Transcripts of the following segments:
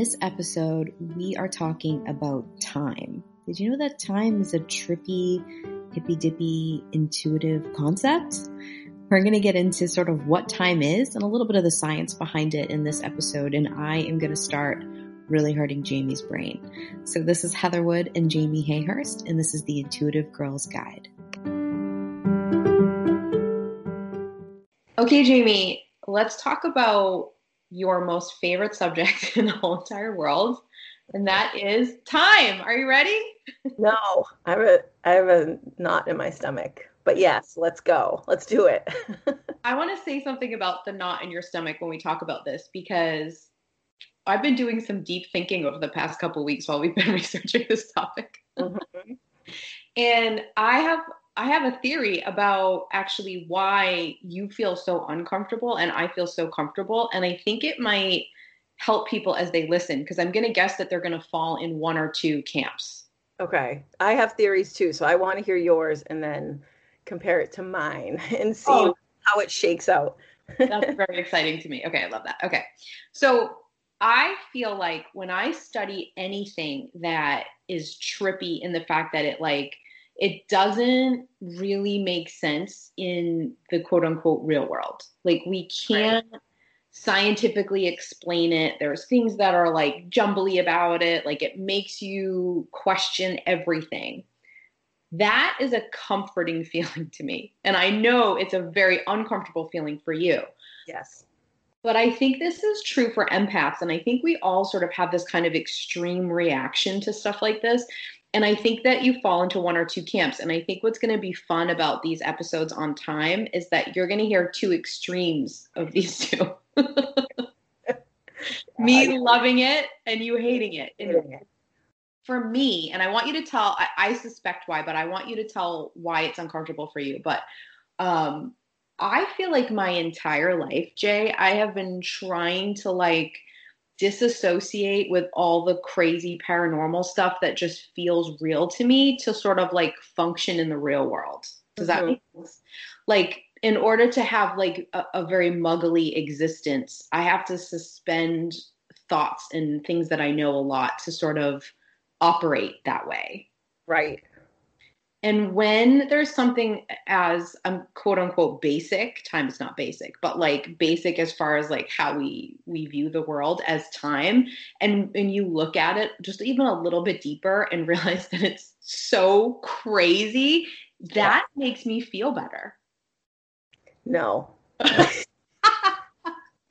this episode, we are talking about time. Did you know that time is a trippy, hippy dippy, intuitive concept? We're going to get into sort of what time is and a little bit of the science behind it in this episode, and I am going to start really hurting Jamie's brain. So, this is Heather Wood and Jamie Hayhurst, and this is the Intuitive Girls Guide. Okay, Jamie, let's talk about your most favorite subject in the whole entire world, and that is time. Are you ready? no, I have a I have a knot in my stomach. But yes, let's go. Let's do it. I want to say something about the knot in your stomach when we talk about this because I've been doing some deep thinking over the past couple weeks while we've been researching this topic. Mm-hmm. and I have I have a theory about actually why you feel so uncomfortable and I feel so comfortable. And I think it might help people as they listen because I'm going to guess that they're going to fall in one or two camps. Okay. I have theories too. So I want to hear yours and then compare it to mine and see oh. how it shakes out. That's very exciting to me. Okay. I love that. Okay. So I feel like when I study anything that is trippy in the fact that it like, it doesn't really make sense in the quote unquote real world. Like we can't right. scientifically explain it. There's things that are like jumbly about it. Like it makes you question everything. That is a comforting feeling to me. And I know it's a very uncomfortable feeling for you. Yes. But I think this is true for empaths. And I think we all sort of have this kind of extreme reaction to stuff like this. And I think that you fall into one or two camps. And I think what's going to be fun about these episodes on time is that you're going to hear two extremes of these two. me loving it and you hating it. And for me, and I want you to tell, I, I, suspect why, but I want you to tell why it's uncomfortable for you. But um, I feel like my entire life, Jay, I have been trying to like, disassociate with all the crazy paranormal stuff that just feels real to me to sort of like function in the real world. Does mm-hmm. that make sense? Like in order to have like a, a, very muggly existence, I have to suspend thoughts and things that I know a lot to sort of operate that way. Right. And when there's something as um, quote unquote basic, time is not basic, but like basic as far as like how we we view the world as time, and and you look at it just even a little bit deeper and realize that it's so crazy, that yeah. makes me feel better. No.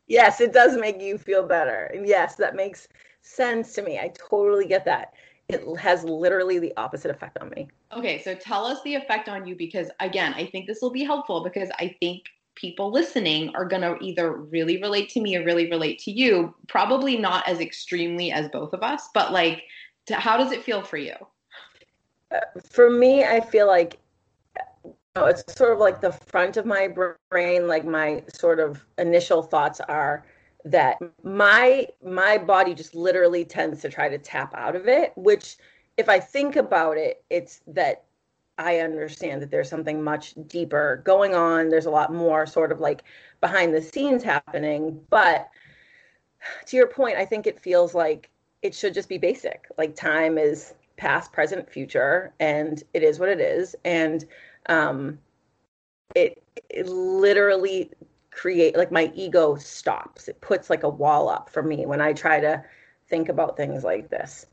yes, it does make you feel better. And yes, that makes sense to me. I totally get that it has literally the opposite effect on me. Okay, so tell us the effect on you because again, I think this will be helpful because I think people listening are going to either really relate to me or really relate to you, probably not as extremely as both of us, but like to, how does it feel for you? For me, I feel like you know, it's sort of like the front of my brain, like my sort of initial thoughts are that my my body just literally tends to try to tap out of it which if i think about it it's that i understand that there's something much deeper going on. There's a lot more sort of like behind the scenes happening. But to your point i think it feels like it should just be basic. Like time is past present future and it is what it is. And um it, it literally create like my ego stops. It puts like a wall up for me when i try to think about things like this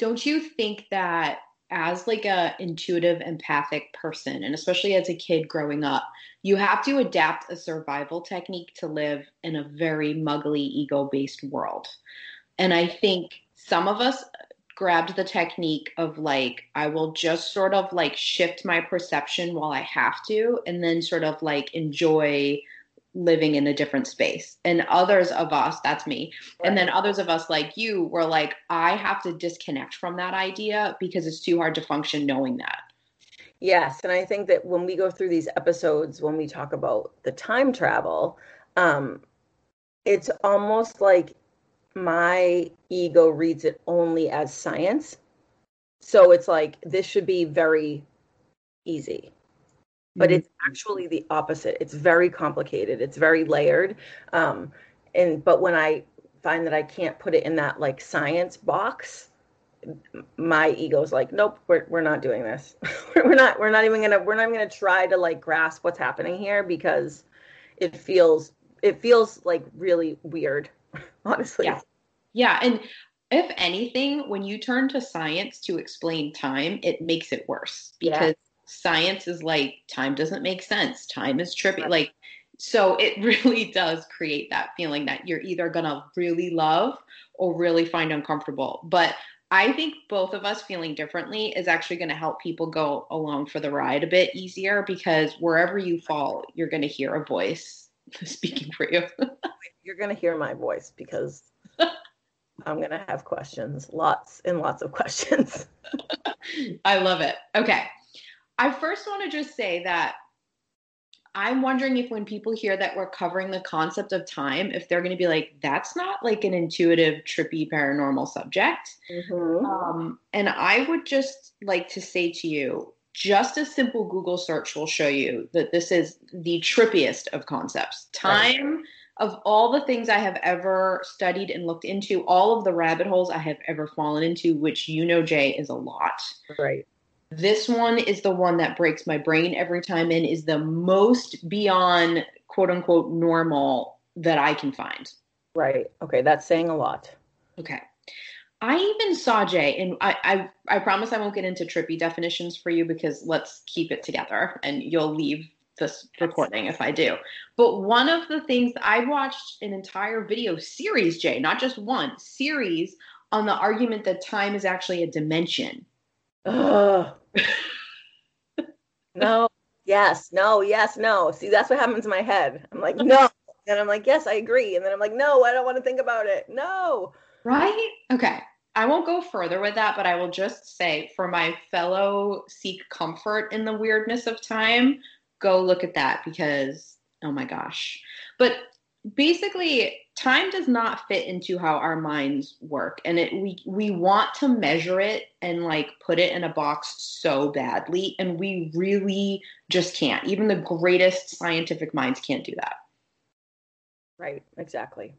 don't you think that as like a intuitive empathic person and especially as a kid growing up you have to adapt a survival technique to live in a very muggly ego based world? And i think some of us grabbed the technique of like I will just sort of like shift my perception while I have to and then sort of like enjoy living in a different space. And others of us, that's me. Right. And then others of us, like you, were like, I have to disconnect from that idea because it's too hard to function knowing that. Yes. And I think that when we go through these episodes, when we talk about the time travel, um, it's almost like my ego reads it only as science. So it's like, this should be very easy but mm-hmm. it's actually the opposite it's very complicated it's very layered um, and but when i find that I can't put it in that like science box, my ego's like, nope, we're we're not doing this. we're not we're not even gonna we're not even gonna try to like grasp what's happening here because it feels it feels like really weird, honestly. Yeah. Yeah. And if anything, when you turn to science to explain time, it makes it worse because yeah. Science is like time doesn't make sense. Time is trippy. Right. Like so it really does create that feeling that you're either gonna really love or really find uncomfortable. But I think both of us feeling differently is actually going to help people go along for the ride a bit easier because wherever you fall, you're going to hear a voice speaking for you. you're going to hear my voice because I'm going to have questions, lots and lots of questions. I love it. Okay. I first want to just say that I'm wondering if when people hear that we're covering the concept of time, if they're going to be like, that's not like an intuitive, trippy, paranormal subject. Mm-hmm. Um, and I would just like to say to you, just a simple Google search will show you that this is the trippiest of concepts. Time, right. of all the things I have ever studied and looked into, all of the rabbit holes I have ever fallen into, which you know, Jay, is a lot. Right. This one is the one that breaks my brain every time and is the most beyond quote unquote normal that I can find. Right. Okay. That's saying a lot. Okay. I even saw Jay, and I, I, I promise I won't get into trippy definitions for you because let's keep it together, and you'll leave this recording if I do. But one of the things I watched an entire video series, Jay, not just one series, on the argument that time is actually a dimension. Ugh. no, yes, no, yes, no. See, that's what happens in my head. I'm like, no. And I'm like, yes, I agree. And then I'm like, no, I don't want to think about it. No. Right? Okay. I won't go further with that, but I will just say for my fellow seek comfort in the weirdness of time, go look at that because, oh my gosh. But basically, time does not fit into how our minds work. And it we we want to measure it and like put it in a box so badly. And we really just can't. Even the greatest scientific minds can't do that. Right. Exactly.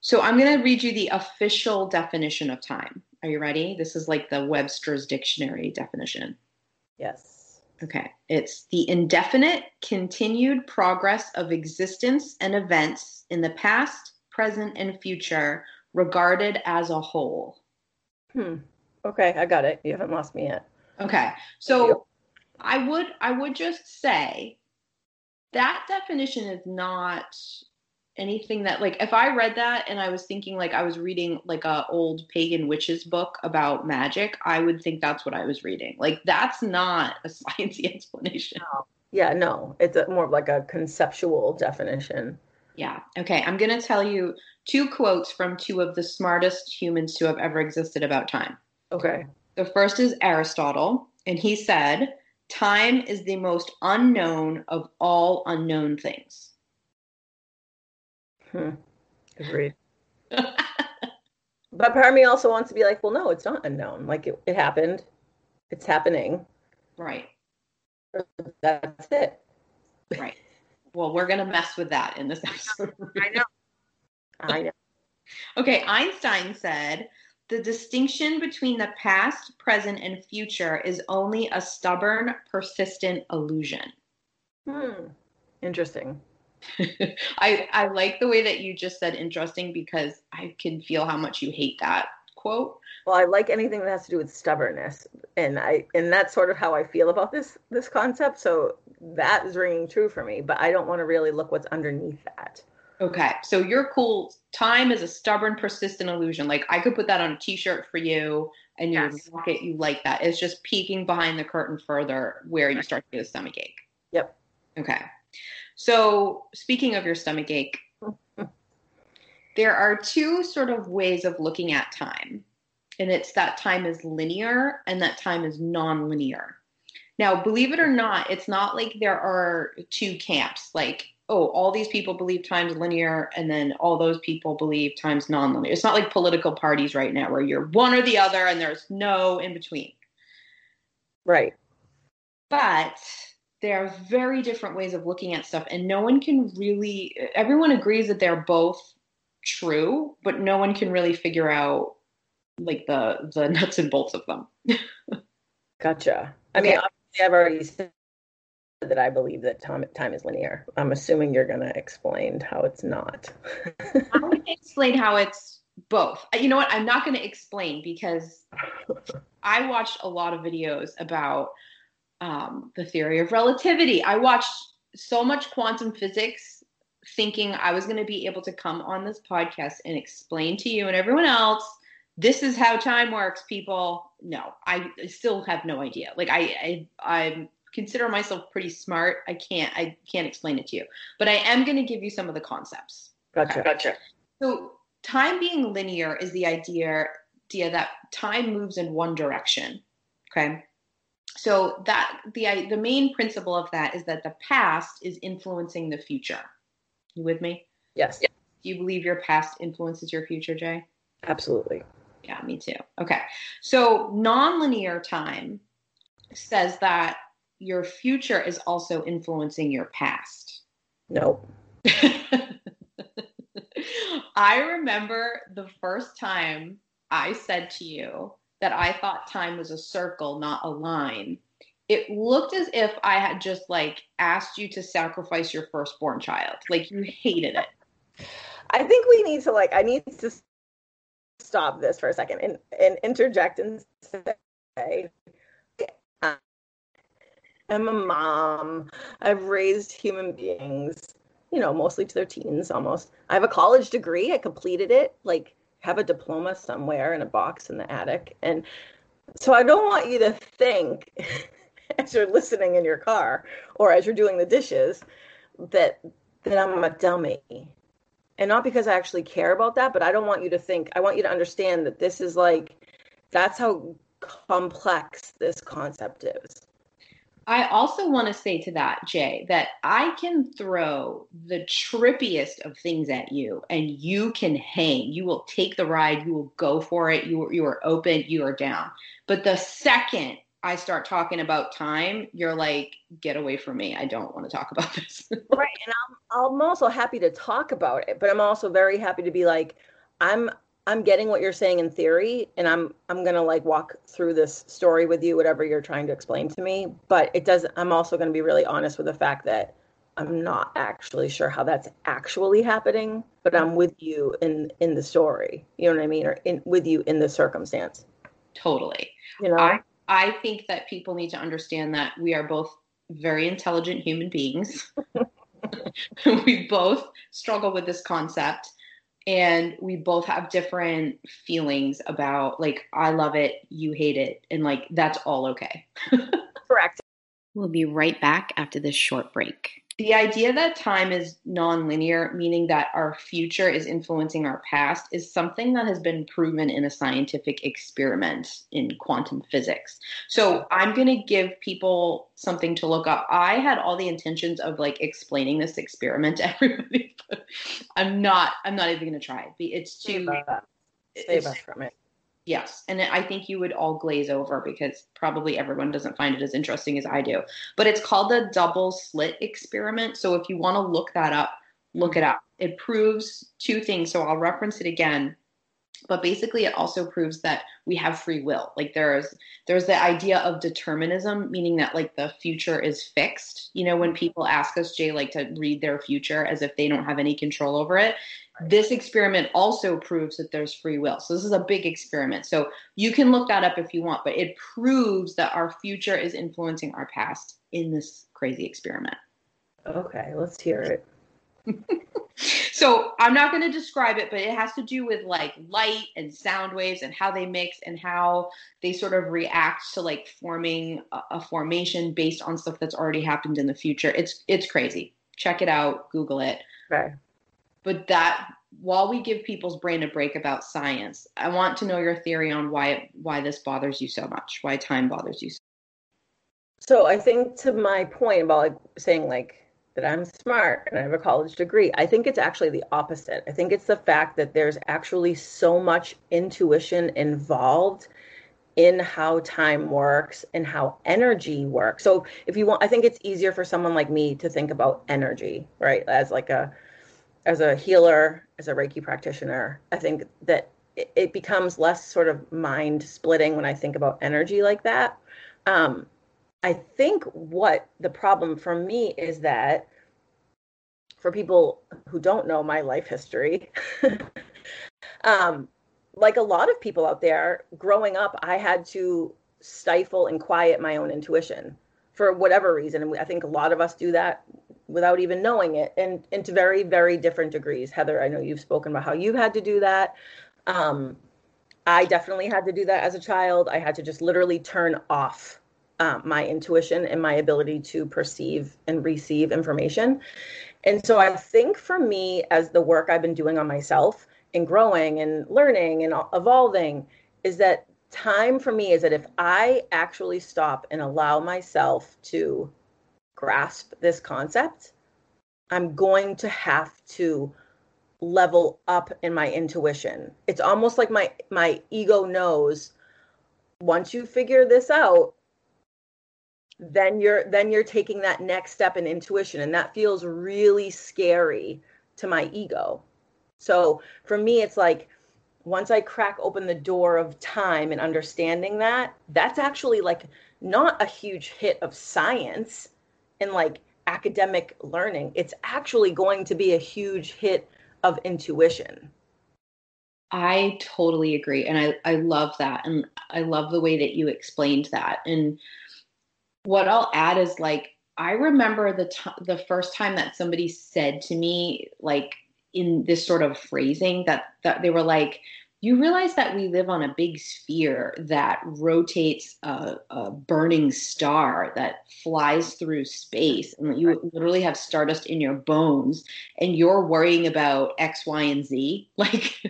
So i'm going to read you the official definition of time. Are you ready? This is like the webster's dictionary definition. Yes okay it's the indefinite continued progress of existence and events in the past, present, and future regarded as a whole. Hmm. Okay, I got it. You haven't lost me yet. Okay. So I would I would just say that definition is not anything that like if I read that and I was thinking like I was reading like a old pagan witches book about magic, I would think that's what I was reading. Like that's not a sciencey explanation. No. Yeah, no. It's a, more of like a conceptual definition. Yeah. Okay. I'm going to tell you two quotes from two of the smartest humans to have ever existed about time. Okay. The first is Aristotle, and he said, Time is the most unknown of all unknown things. Hmm. Agreed. but part of me also wants to be like, well, no, it's not unknown. Like it, it happened. It's happening. Right. That's it. Right. Well, we're going to mess with that in this episode. I know. I know. okay, Einstein said the distinction between the past, present, and future is only a stubborn, persistent illusion. Hmm. Interesting. I I like the way that you just said interesting because I can feel how much you hate that quote. Well, I like anything that has to do with stubbornness, and I and that's sort of how I feel about this this concept. So that is ringing true for me, but I don't want to really look what's underneath that. Okay, so you're cool. Time is a stubborn, persistent illusion. Like I could put that on a T-shirt for you, and you yes. look at you like that. It's just peeking behind the curtain further, where you start to get a stomach ache. Yep. Okay. So speaking of your stomach ache, there are two sort of ways of looking at time. And it's that time is linear and that time is non-linear. Now, believe it or not, it's not like there are two camps. Like, oh, all these people believe time's linear, and then all those people believe time's non-linear. It's not like political parties right now where you're one or the other and there's no in between. Right. But there are very different ways of looking at stuff, and no one can really. Everyone agrees that they're both true, but no one can really figure out like the the nuts and bolts of them. gotcha. I mean, obviously I've already said that I believe that time time is linear. I'm assuming you're going to explain how it's not. I'm going to explain how it's both. Uh, you know what? I'm not going to explain because I watched a lot of videos about um, the theory of relativity. I watched so much quantum physics thinking I was going to be able to come on this podcast and explain to you and everyone else this is how time works people. No i still have no idea. Like i i i consider myself pretty smart. I can't i can't explain it to you but i am going to give you some of the concepts. Gotcha. Gotcha. So time being linear is the idea idea that time moves in one direction okay so that the the main principle of that is that the past is influencing the future you with me yes do you believe your past influences your future jay absolutely yeah, me too. Okay. So nonlinear time says that your future is also influencing your past. Nope. I remember the first time I said to you that I thought time was a circle, not a line. It looked as if I had just like asked you to sacrifice your firstborn child. Like you hated it. I think we need to like I need to stop this for a second and, and interject and say, I'm a mom. I've raised human beings, you know, mostly to their teens almost. I have a college degree. I completed it, like, have a diploma somewhere in a box in the attic. And so I don't want you to think as you're listening in your car or as you're doing the dishes that that I'm a dummy and not because I actually care about that, but I don't want you to think, I want you to understand that this is like, that's how complex this concept is. I also want to say to that, Jay, that I can throw the trippiest of things at you and you can hang. You will take the ride, you will go for it, you, you are open, you are down. But the second I start talking about time, you're like, get away from me. I don't want to talk about this. right. And I'm, I'm also happy to talk about it, but I'm also very happy to be like, I'm I'm getting what you're saying in theory, and I'm I'm gonna like walk through this story with you, whatever you're trying to explain to me. But it does. I'm also gonna be really honest with the fact that I'm not actually sure how that's actually happening, but I'm with you in in the story. You know what I mean, or in with you in the circumstance. Totally. You know. I, I think that people need to understand that we are both very intelligent human beings. we both struggle with this concept and we both have different feelings about like I love it, you hate it, and like that's all okay. Correct. We'll be right back after this short break. The idea that time is nonlinear, meaning that our future is influencing our past, is something that has been proven in a scientific experiment in quantum physics. So I'm going to give people something to look up. I had all the intentions of like explaining this experiment to everybody, but I'm not. I'm not even going to try. It's too. Save us from it. Yes. And I think you would all glaze over because probably everyone doesn't find it as interesting as I do. But it's called the double slit experiment. So if you want to look that up, look it up. It proves two things. So I'll reference it again. But basically it also proves that we have free will. Like there's there's the idea of determinism, meaning that like the future is fixed. You know, when people ask us, Jay, like to read their future as if they don't have any control over it this experiment also proves that there's free will. So this is a big experiment. So you can look that up if you want, but it proves that our future is influencing our past in this crazy experiment. Okay, let's hear it. so I'm not going to describe it, but it has to do with like light and sound waves and how they mix and how they sort of react to like forming a, a formation based on stuff that's already happened in the future. It's it's crazy. Check it out, Google it. Okay but that while we give people's brain a break about science, I want to know your theory on why why this bothers you so much, why time bothers you. So, so I think to my point about saying like that I'm smart and I have a college degree, I think it's actually the opposite. I think it's the fact that there's actually so much intuition involved in how time works and how energy works. So if you want I think it's easier for someone like me to think about energy, right? As like a as a healer, as a Reiki practitioner, I think that it, becomes less sort of mind splitting when I think about energy like that. Um, I think what the problem for me is that for people who don't know my life history, um, like a lot of people out there, growing up, I had to stifle and quiet my own intuition for whatever reason. And I think a lot of us do that without even knowing it and, and to very, very different degrees. Heather, I know you've spoken about how you've had to do that. Um, I definitely had to do that as a child. I had to just literally turn off um, my intuition and my ability to perceive and receive information. And so I think for me, as the work I've been doing on myself and growing and learning and evolving, is that time for me is that if I actually stop and allow myself to grasp this concept, I'm going to have to level up in my intuition. It's almost like my my ego knows once you figure this out, then you're then you're taking that next step in intuition and that feels really scary to my ego. So for me it's like once I crack open the door of time and understanding that, that's actually like not a huge hit of science and like academic learning. It's actually going to be a huge hit of intuition. I totally agree. And I, I love that. And I love the way that you explained that. And what I'll add is like, I remember the t- the first time that somebody said to me, like in this sort of phrasing, that that they were like, you realize that we live on a big sphere that rotates a, a, burning star that flies through space and you literally have stardust in your bones and you're worrying about x y and z. Like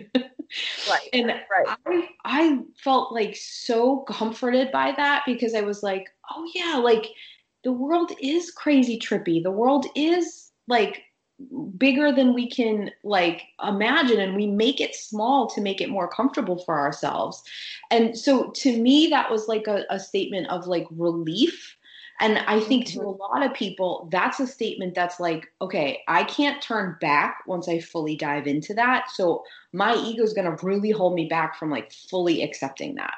right and right. I, I felt like so comforted by that because i was like oh yeah like the world is crazy trippy. The world is like bigger than we can like imagine and we make it small to make it more comfortable for ourselves. And so to me that was like a, a statement of like relief. And i think to a mm-hmm. lot of people that's a statement that's like okay i can't turn back once i fully dive into that. So my ego is going to really hold me back from like fully accepting that.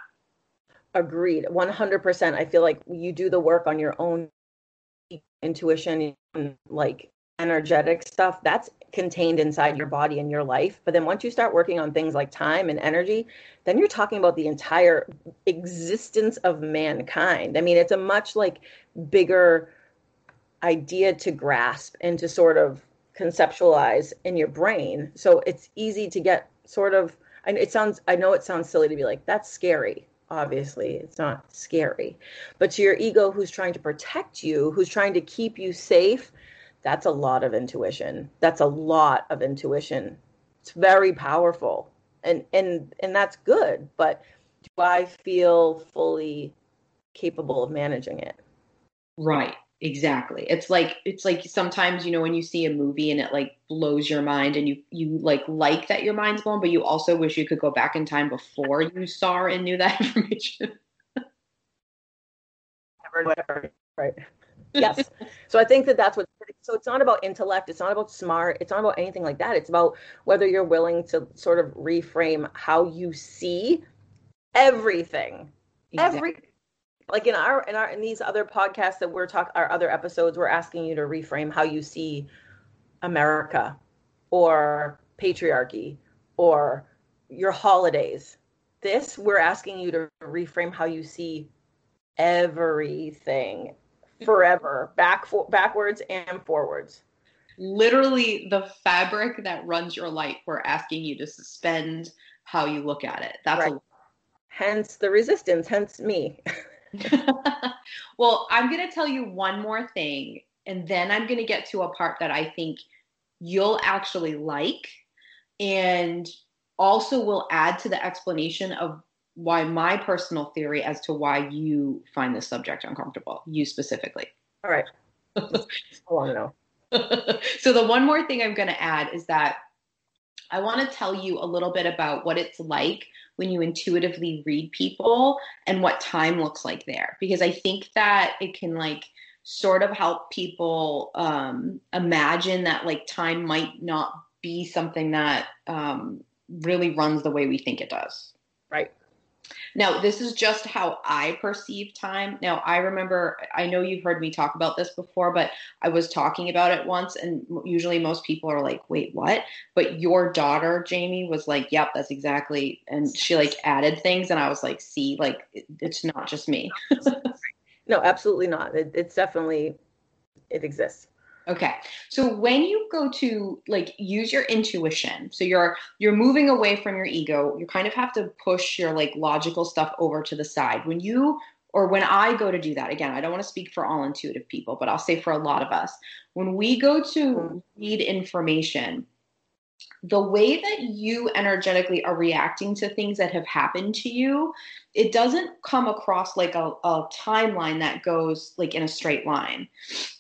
Agreed. 100% i feel like you do the work on your own intuition like energetic stuff that's contained inside your body and your life. But then once you start working on things like time and energy then you're talking about the entire existence of mankind. I mean it's a much like bigger idea to grasp and to sort of conceptualize in your brain. So it's easy to get sort of and it sounds i know it sounds silly to be like that's scary obviously. It's not scary. But to your ego who's trying to protect you who's trying to keep you safe that's a lot of intuition. That's a lot of intuition. It's very powerful. And and and that's good but do i feel fully capable of managing it? Right. Exactly. It's like it's like sometimes you know when you see a movie and it like blows your mind and you you like like that your mind's blown but you also wish you could go back in time before you saw and knew that information. Right yes. So i think that that's what so it's not about intellect it's not about smart it's not about anything like that. It's about whether you're willing to sort of reframe how you see everything. Exactly. every like in our in our in these other podcasts that we're talking our other episodes we're asking you to reframe how you see america or patriarchy or your holidays. This we're asking you to reframe how you see everything forever, back for, backwards and forwards. Literally, the fabric that runs your life. We're asking you to suspend how you look at it. That's right. a- hence the resistance. Hence me. well, I'm going to tell you one more thing, and then I'm going to get to a part that I think you'll actually like, and also will add to the explanation of why my personal theory as to why you find this subject uncomfortable, you specifically. All right. I want to know. so the one more thing I'm going to add is that I want to tell you a little bit about what it's like when you intuitively read people and what time looks like there because I think that it can like sort of help people um, imagine that like time might not be something that um, really runs the way we think it does. Right. Now, this is just how I perceive time. Now, I remember, I know you've heard me talk about this before, but I was talking about it once, and usually most people are like, wait, what? But your daughter, Jamie, was like, yep, that's exactly. And she like added things, and I was like, see, like, it's not just me. no, absolutely not. It, it's definitely, it exists. Okay. So when you go to like use your intuition, so you're you're moving away from your ego, you kind of have to push your like logical stuff over to the side. When you or when I go to do that, again, I don't want to speak for all intuitive people, but I'll say for a lot of us, when we go to mm-hmm. read information, the way that you energetically are reacting to things that have happened to you it doesn't come across like a, a timeline that goes like in a straight line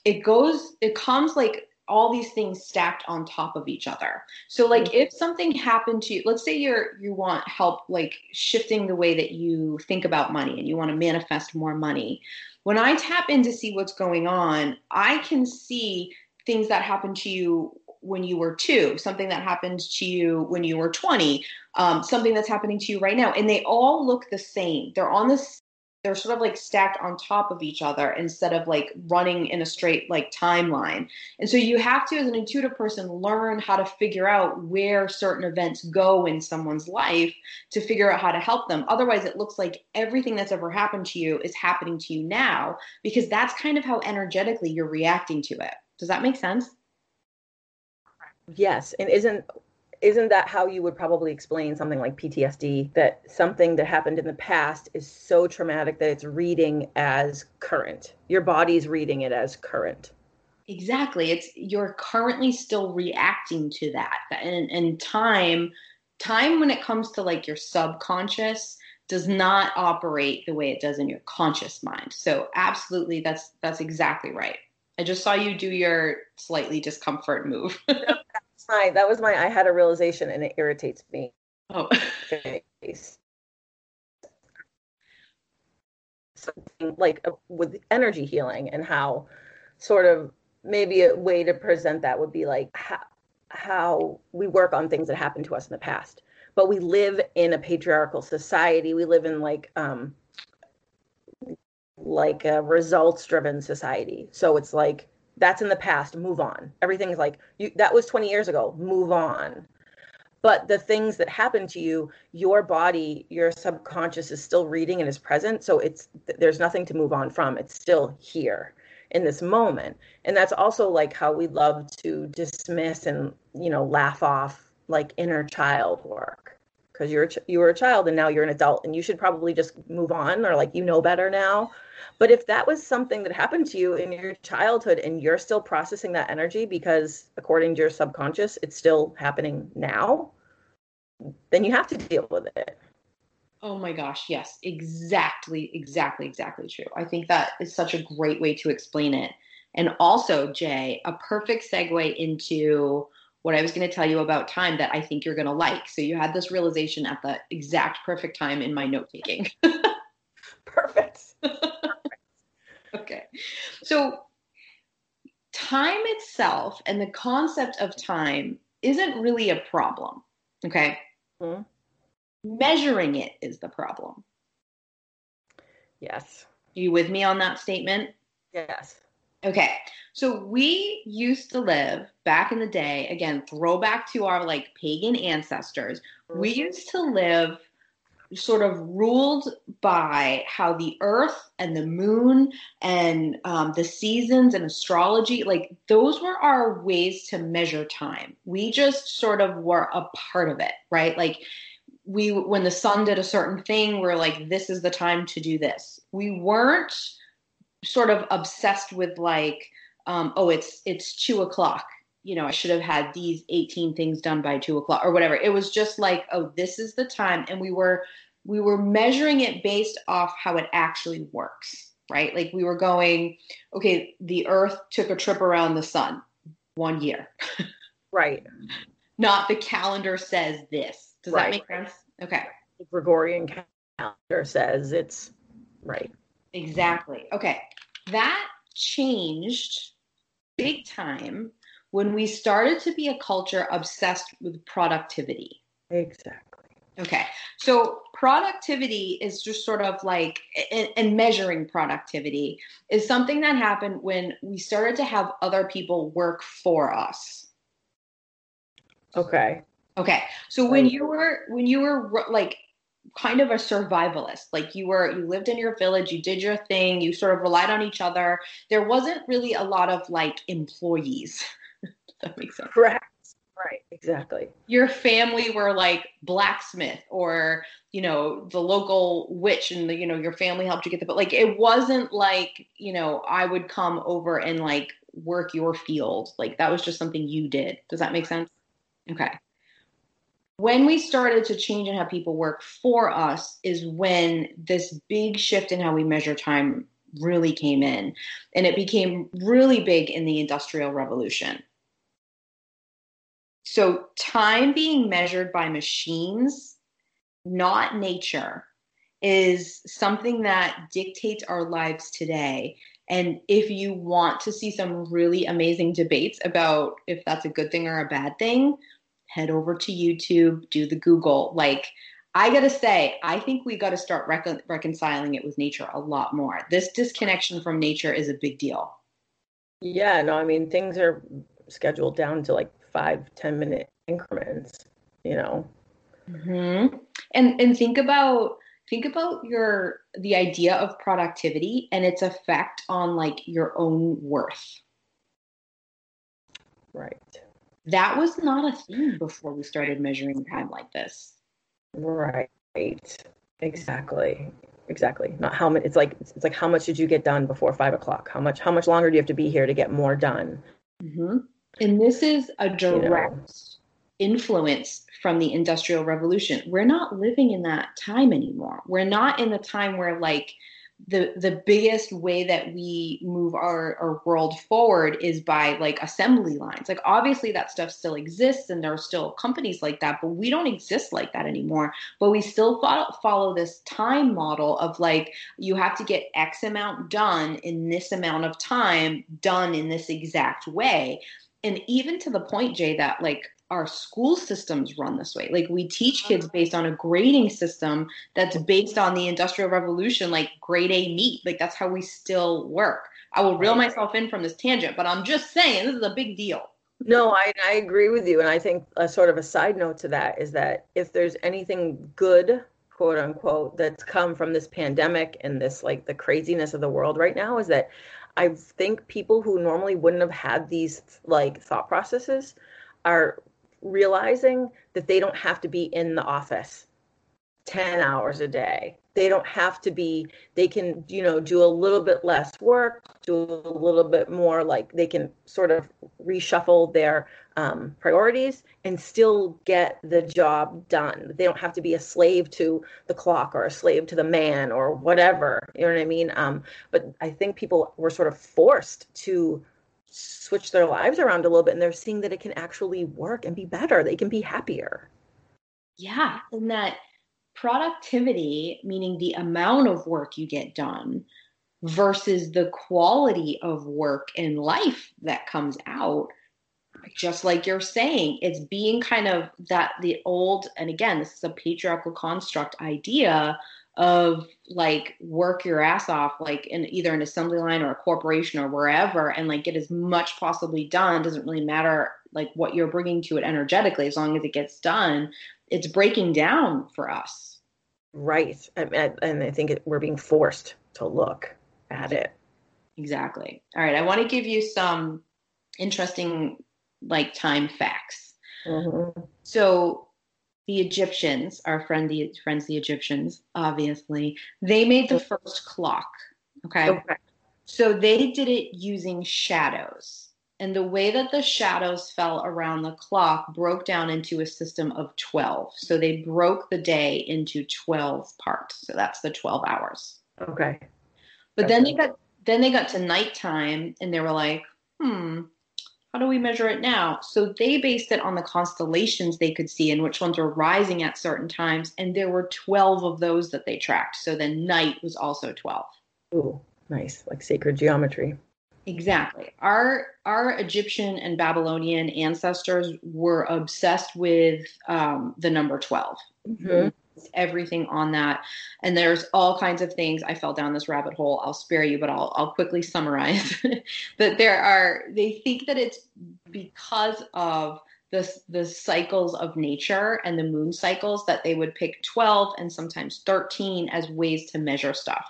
it goes it comes like all these things stacked on top of each other. So like mm-hmm. if something happened to you, let's say you're you want help like shifting the way that you think about money and you want to manifest more money. When I tap in to see what's going on, I can see things that happen to you when you were two, something that happened to you when you were 20, um, something that's happening to you right now. And they all look the same. They're on this, they're sort of like stacked on top of each other instead of like running in a straight like timeline. And so you have to, as an intuitive person, learn how to figure out where certain events go in someone's life to figure out how to help them. Otherwise, it looks like everything that's ever happened to you is happening to you now because that's kind of how energetically you're reacting to it. Does that make sense? Yes, and isn't isn't that how you would probably explain something like PTSD that something that happened in the past is so traumatic that it's reading as current. Your body's reading it as current. Exactly. It's you're currently still reacting to that. And and time time when it comes to like your subconscious does not operate the way it does in your conscious mind. So absolutely that's that's exactly right. I just saw you do your slightly discomfort move. My that was my I had a realization and it irritates me. Oh. Something like uh, with energy healing and how sort of maybe a way to present that would be like how, how we work on things that happened to us in the past. But we live in a patriarchal society. We live in like um like a results driven society. So it's like that's in the past, move on. Everything's like you that was 20 years ago, move on. But the things that happen to you, your body, your subconscious is still reading and is present, so it's there's nothing to move on from. It's still here in this moment. And that's also like how we love to dismiss and, you know, laugh off like inner child work because you're you were a child and now you're an adult and you should probably just move on or like you know better now but if that was something that happened to you in your childhood and you're still processing that energy because according to your subconscious it's still happening now then you have to deal with it Oh my gosh, yes, exactly, exactly, exactly true. I think that is such a great way to explain it. And also, Jay, a perfect segue into what I was going to tell you about time that I think you're going to like. So you had this realization at the exact perfect time in my note taking. perfect. okay. So time itself and the concept of time isn't really a problem. Okay. Mm-hmm. Measuring it is the problem. Yes. You with me on that statement? Yes. Okay. So we used to live back in the day, again, throwback to our like pagan ancestors. We mm-hmm. used to live sort of ruled by how the earth and the moon and um, the seasons and astrology like those were our ways to measure time. We just sort of were a part of it right? Like we when the sun did a certain thing we're like this is the time to do this. We weren't sort of obsessed with like um, oh it's it's two o'clock you know i should have had these 18 things done by two o'clock or whatever. It was just like oh this is the time. And we were we were measuring it based off how it actually works right? Like we were going okay the earth took a trip around the sun one year. Right. Not the calendar says this. Does right. that make sense? Okay. The gregorian calendar says it's right. Exactly. Okay. That changed big time when we started to be a culture obsessed with productivity. Exactly. Okay. So productivity is just sort of like, and, measuring productivity is something that happened when we started to have other people work for us. Okay. Okay. So when you were, when you were like kind of a survivalist, like you were, you lived in your village, you did your thing, you sort of relied on each other. There wasn't really a lot of like employees. That makes sense. Correct. Right, exactly. Your family were like blacksmith or, you know, the local witch and the, you know, your family helped you get the but like it wasn't like, you know, I would come over and like work your field. Like that was just something you did. Does that make sense? Okay. When we started to change and have people work for us is when this big shift in how we measure time really came in. And it became really big in the Industrial Revolution so, time being measured by machines, not nature, is something that dictates our lives today. And if you want to see some really amazing debates about if that's a good thing or a bad thing, head over to YouTube, do the Google. Like, I gotta say, I think we gotta start recon- reconciling it with nature a lot more. This disconnection from nature is a big deal. Yeah, no, I mean, things are scheduled down to like five ten minute increments you know? Mm-hmm. and and think about think about your the idea of productivity and its effect on like your own worth. Right. That was not a thing before we started measuring time like this. Right. Exactly. Exactly. Not how much it's like it's like how much did you get done before five o'clock? How much how much longer do you have to be here to get more done? Mm-hmm. And this is a direct you know. influence from the Industrial Revolution. We're not living in that time anymore. We're not in the time where, like, the the biggest way that we move our, our world forward is by like assembly lines like obviously that stuff still exists and there are still companies like that but we don't exist like that anymore but we still follow, follow this time model of like you have to get x amount done in this amount of time done in this exact way and even to the point jay that like our school systems run this way. Like we teach kids based on a grading system that's based on the industrial revolution like grade a meet like that's how we still work. I will reel myself in from this tangent but i'm just saying this is a big deal. No i, I agree with you and i think a sort of a side note to that is that if there's anything good quote unquote that's come from this pandemic and this like the craziness of the world right now is that I think people who normally wouldn't have had these like thought processes are realizing that they don't have to be in the office 10 hours a day. They don't have to be, they can, you know, do a little bit less work, do a little bit more, like they can sort of reshuffle their um, priorities and still get the job done. They don't have to be a slave to the clock or a slave to the man or whatever. You know what I mean? Um, but I think people were sort of forced to switch their lives around a little bit and they're seeing that it can actually work and be better. They can be happier. Yeah. And that productivity, meaning the amount of work you get done, versus the quality of work and life that comes out just like you're saying, it's being kind of that the old, and again, this is a patriarchal construct idea of like work your ass off, like in either an assembly line or a corporation or wherever, and like get as much possibly done. Doesn't really matter like what you're bringing to it energetically, as long as it gets done. It's breaking down for us. Right, and, and I think we're being forced to look at it. Exactly. All right, I want to give you some interesting like time facts. Mm-hmm. So the Egyptians, our friend the friends the Egyptians, obviously, they made the first clock. Okay. okay. So they did it using shadows. And the way that the shadows fell around the clock broke down into a system of 12. So they broke the day into 12 parts. So that's the 12 hours. Okay. But then they got then they got to nighttime and they were like, hmm, how do we measure it now? So they based it on the constellations they could see and which ones were rising at certain times. And there were 12 of those that they tracked. So then night was also 12. Ooh, nice. Like sacred geometry. Exactly. Our our Egyptian and Babylonian ancestors were obsessed with um, the number 12 mm-hmm. Everything on that, and there's all kinds of things. I fell down this rabbit hole. I'll spare you, but I'll I'll quickly summarize. that there are they think that it's because of the the cycles of nature and the moon cycles that they would pick 12 and sometimes 13 as ways to measure stuff.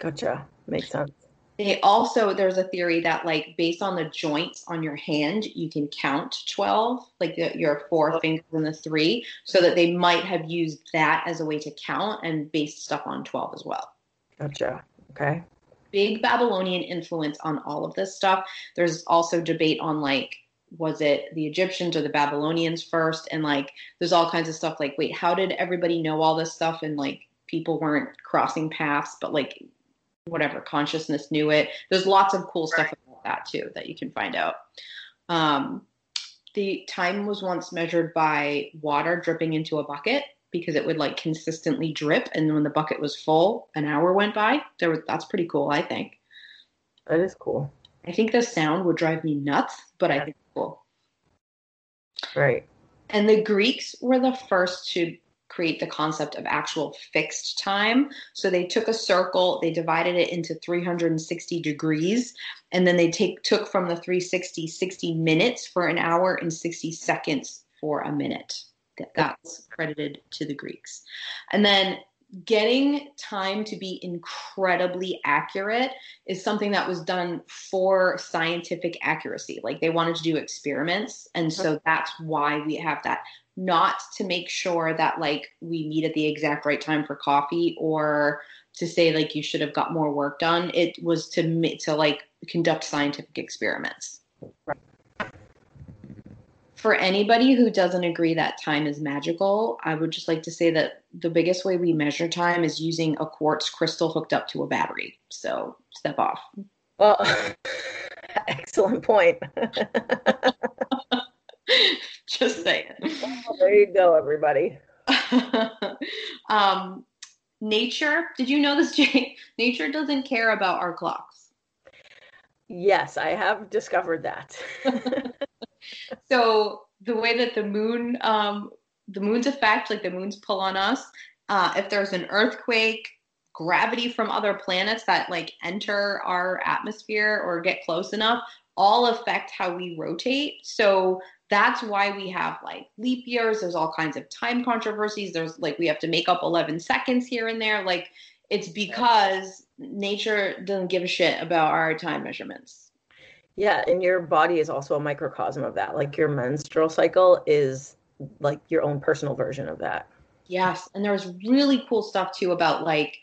Gotcha. Makes sense. They also there's a theory that like based on the joints on your hand, you can count 12, like the, your four oh. fingers and the three, so that they might have used that as a way to count and based stuff on 12 as well. Gotcha. Okay. Big Babylonian influence on all of this stuff. There's also debate on like was it the Egyptians or the Babylonians first? And like, there's all kinds of stuff like, wait, how did everybody know all this stuff? And like, people weren't crossing paths, but like, whatever consciousness knew it. There's lots of cool stuff about that too that you can find out. Um, the time was once measured by water dripping into a bucket because it would like consistently drip, and when the bucket was full, an hour went by. There was that's pretty cool, I think. That is cool. I think the sound would drive me nuts, but yeah. I think it's cool. Right. And the Greeks were the first to create the concept of actual fixed time. So they took a circle, they divided it into 360 degrees, and then they take took from the 360 60 minutes for an hour and 60 seconds for a minute. That, That's credited to the Greeks. And then getting time to be incredibly accurate is something that was done for scientific accuracy. Like they wanted to do experiments. And so that's why we have that. Not to make sure that like we meet at the exact right time for coffee or to say like you should have got more work done. It was to to like conduct scientific experiments. Right for anybody who doesn't agree that time is magical, I would just like to say that the biggest way we measure time is using a quartz crystal hooked up to a battery. So step off. Well, excellent point. just saying. Well, there you go, everybody. um, nature, did you know this, Jay? Nature doesn't care about our clocks. Yes, I have discovered that so the way that the moon, um, the moon's effect, like the moon's pull on us, uh, if there's an earthquake, gravity from other planets that like enter our atmosphere or get close enough, all affect how we rotate. So that's why we have like leap years. There's all kinds of time controversies. There's like we have to make up 11 seconds here and there. Like it's because nature doesn't give a shit about our time measurements. Yeah, and your body is also a microcosm of that. Like your menstrual cycle is like your own personal version of that. Yes, and there's really cool stuff too about like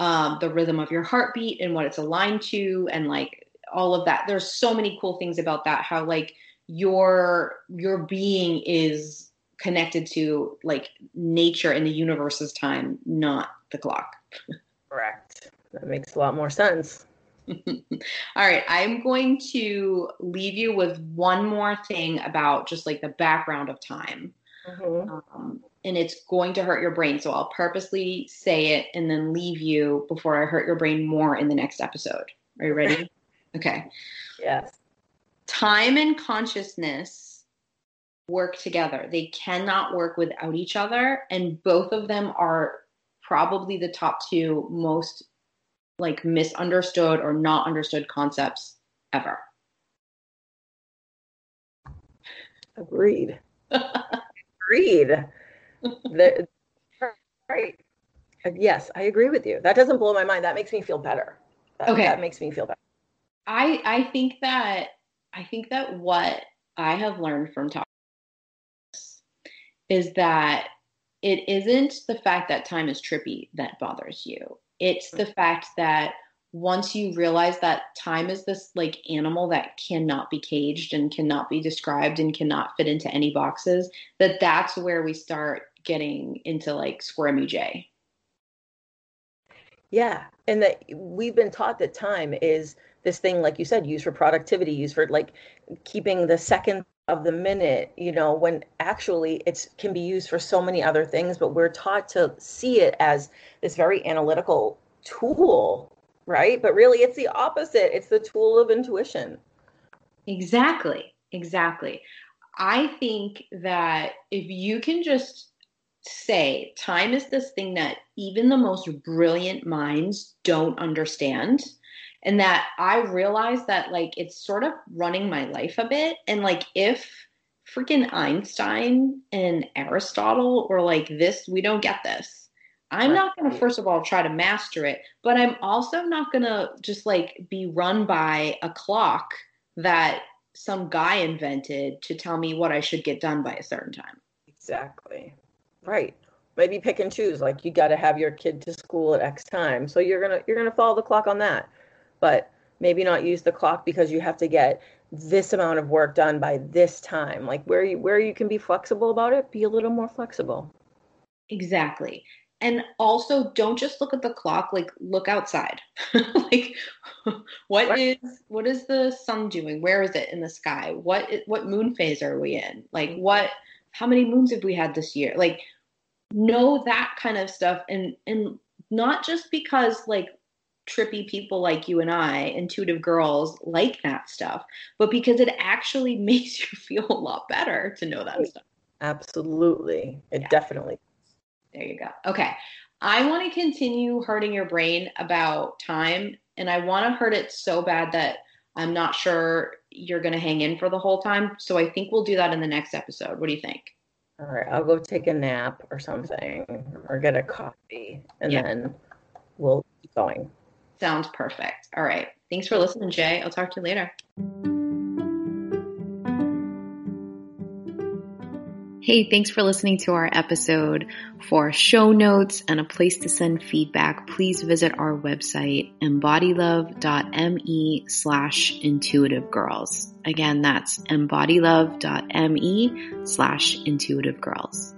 um, the rhythm of your heartbeat and what it's aligned to, and like all of that. There's so many cool things about that. How like your your being is connected to like nature and the universe's time, not the clock. Correct. That makes a lot more sense. All right, I'm going to leave you with one more thing about just like the background of time. Mm-hmm. Um, and it's going to hurt your brain. So I'll purposely say it and then leave you before I hurt your brain more in the next episode. Are you ready? okay. Yes. Time and consciousness work together. They cannot work without each other. And both of them are probably the top two most like misunderstood or not understood concepts ever. Agreed. Agreed. the, right. Yes, I agree with you. That doesn't blow my mind. That makes me feel better. That, okay. That makes me feel better. I I think that I think that what I have learned from talking is that it isn't the fact that time is trippy that bothers you. It's the mm-hmm. fact that once you realize that time is this like animal that cannot be caged and cannot be described and cannot fit into any boxes, that that's where we start getting into like squirmy Jay. Yeah. And that we've been taught that time is this thing, like you said, used for productivity, used for like keeping the second of the minute you know when actually it can be used for so many other things but we're taught to see it as this very analytical tool right? But really, it's the opposite. It's the tool of intuition. Exactly. Exactly. I think that if you can just say time is this thing that even the most brilliant minds don't understand, and that I realize that like it's sort of running my life a bit, and like if freaking Einstein and Aristotle were like this, we don't get this. I'm not going to, first of all, try to master it, but I'm also not going to just like be run by a clock that some guy invented to tell me what I should get done by a certain time. Exactly. Right. Maybe pick and choose. Like you got to have your kid to school at X time, so you're gonna you're gonna follow the clock on that. But maybe not use the clock because you have to get this amount of work done by this time. Like where you where you can be flexible about it, be a little more flexible. Exactly. And also don't just look at the clock like look outside. Like what, is what is the sun doing? Where is it in the sky? What what moon phase are we in? Like what how many moons have we had this year? Like know that kind of stuff and and not just because like trippy people like you and I, intuitive girls, like that stuff, but because it actually makes you feel a lot better to know that stuff. Absolutely. It yeah. definitely there you go. Okay. I want to continue hurting your brain about time, and I want to hurt it so bad that I'm not sure you're going to hang in for the whole time. So I think we'll do that in the next episode. What do you think? All right. I'll go take a nap or something or get a coffee, and yeah. then we'll keep going. Sounds perfect. All right. Thanks for listening, Jay. I'll talk to you later. Hey, thanks for listening to our episode. For show notes and a place to send feedback, please visit our website, embodylove.me slash intuitive girls. Again, that's embodylove.me slash intuitive girls.